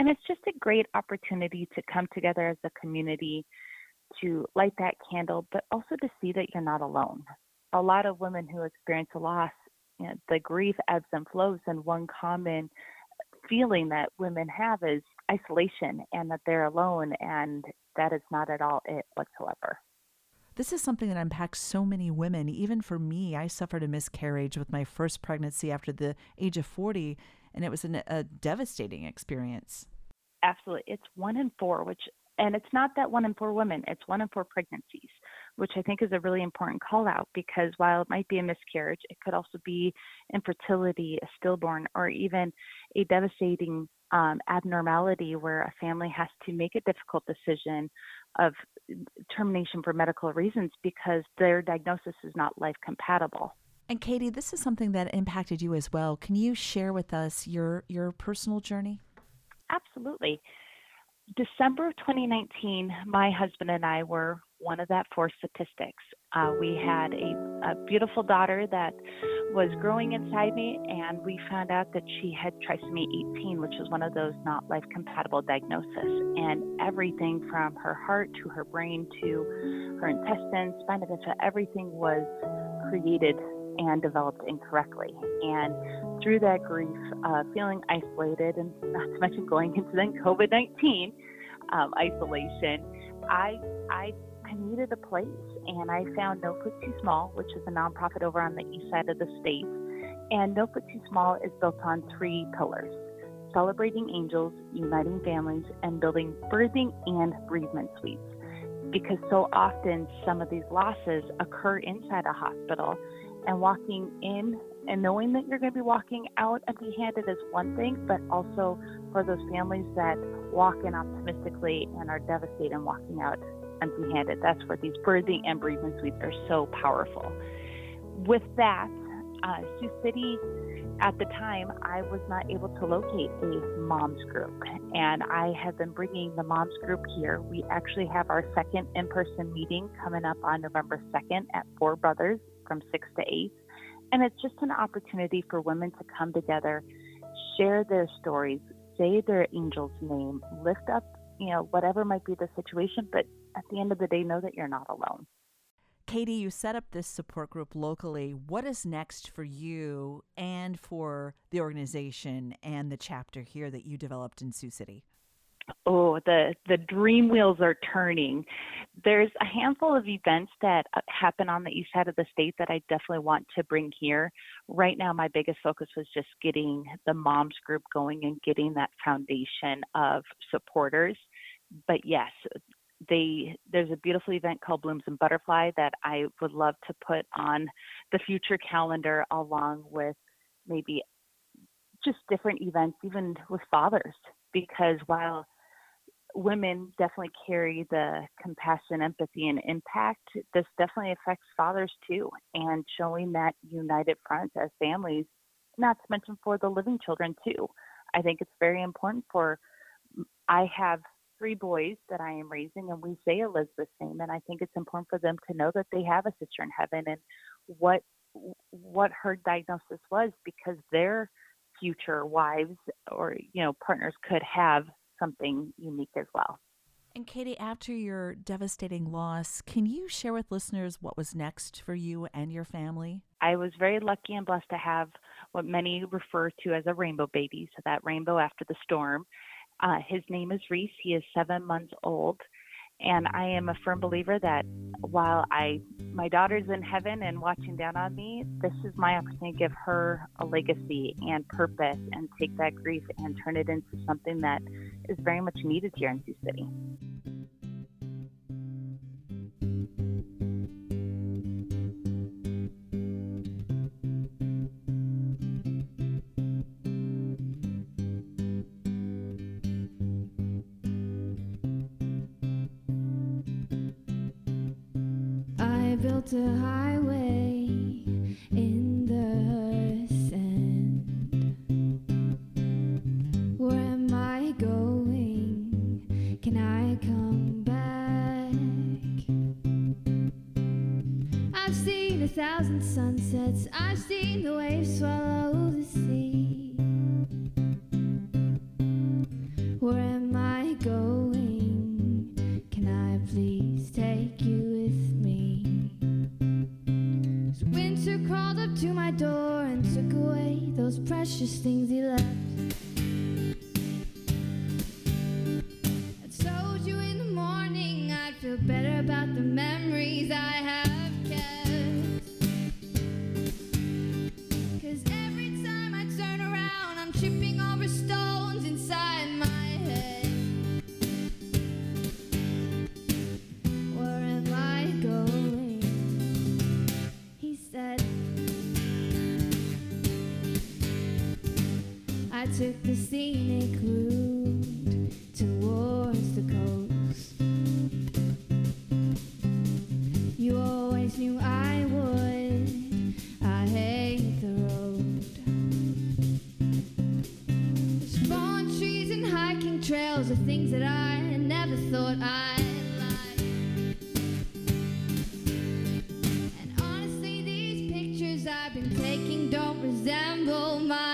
And it's just a great opportunity to come together as a community to light that candle, but also to see that you're not alone. A lot of women who experience a loss, you know, the grief ebbs and flows, and one common feeling that women have is isolation and that they're alone, and that is not at all it whatsoever. This is something that impacts so many women. Even for me, I suffered a miscarriage with my first pregnancy after the age of 40, and it was an, a devastating experience. Absolutely. It's one in four, which, and it's not that one in four women, it's one in four pregnancies, which I think is a really important call out because while it might be a miscarriage, it could also be infertility, a stillborn, or even a devastating um, abnormality where a family has to make a difficult decision of termination for medical reasons because their diagnosis is not life compatible. And Katie, this is something that impacted you as well. Can you share with us your your personal journey? Absolutely. December of 2019, my husband and I were one of that four statistics. Uh, we had a, a beautiful daughter that was growing inside me, and we found out that she had trisomy 18, which is one of those not life compatible diagnoses. And everything from her heart to her brain to her intestines, spina bifida, everything was created and developed incorrectly. And through that grief, uh, feeling isolated, and not to mention going into then COVID 19 um, isolation, I, I I needed a place, and I found No Foot Too Small, which is a nonprofit over on the east side of the state. And No Foot Too Small is built on three pillars celebrating angels, uniting families, and building birthing and bereavement suites. Because so often some of these losses occur inside a hospital, and walking in and knowing that you're going to be walking out empty handed is one thing, but also for those families that walk in optimistically and are devastated and walking out empty handed. That's where these birthing and bereavement suites are so powerful. With that, uh, Sioux City, at the time, I was not able to locate a moms group, and I have been bringing the moms group here. We actually have our second in person meeting coming up on November 2nd at Four Brothers from 6 to 8. And it's just an opportunity for women to come together, share their stories, say their angel's name, lift up, you know, whatever might be the situation, but at the end of the day, know that you're not alone. Katie, you set up this support group locally. What is next for you and for the organization and the chapter here that you developed in Sioux City? Oh, the the dream wheels are turning. There's a handful of events that uh, happen on the east side of the state that I definitely want to bring here. Right now, my biggest focus was just getting the moms group going and getting that foundation of supporters. But yes, they there's a beautiful event called Blooms and Butterfly that I would love to put on the future calendar along with maybe just different events even with fathers because while women definitely carry the compassion, empathy, and impact. This definitely affects fathers too, and showing that united front as families, not to mention for the living children too. I think it's very important for. I have three boys that I am raising, and we say Elizabeth's name, and I think it's important for them to know that they have a sister in heaven and what what her diagnosis was because their future wives or you know partners could have something unique as well. And Katie, after your devastating loss, can you share with listeners what was next for you and your family? I was very lucky and blessed to have what many refer to as a rainbow baby, so that rainbow after the storm. Uh, his name is Reese. He is seven months old. And I am a firm believer that while I, my daughter's in heaven and watching down on me, this is my opportunity to give her a legacy and purpose and take that grief and turn it into something that is very much needed here in Sioux City. Built a highway in the sand. Where am I going? Can I come back? I've seen a thousand sunsets, I've seen the waves swallow the sea. Winter crawled up to my door and took away those precious things he left. took the scenic route towards the coast. You always knew I would. I hate the road. Spawn trees and hiking trails are things that I never thought I'd. Like. And honestly, these pictures I've been taking don't resemble my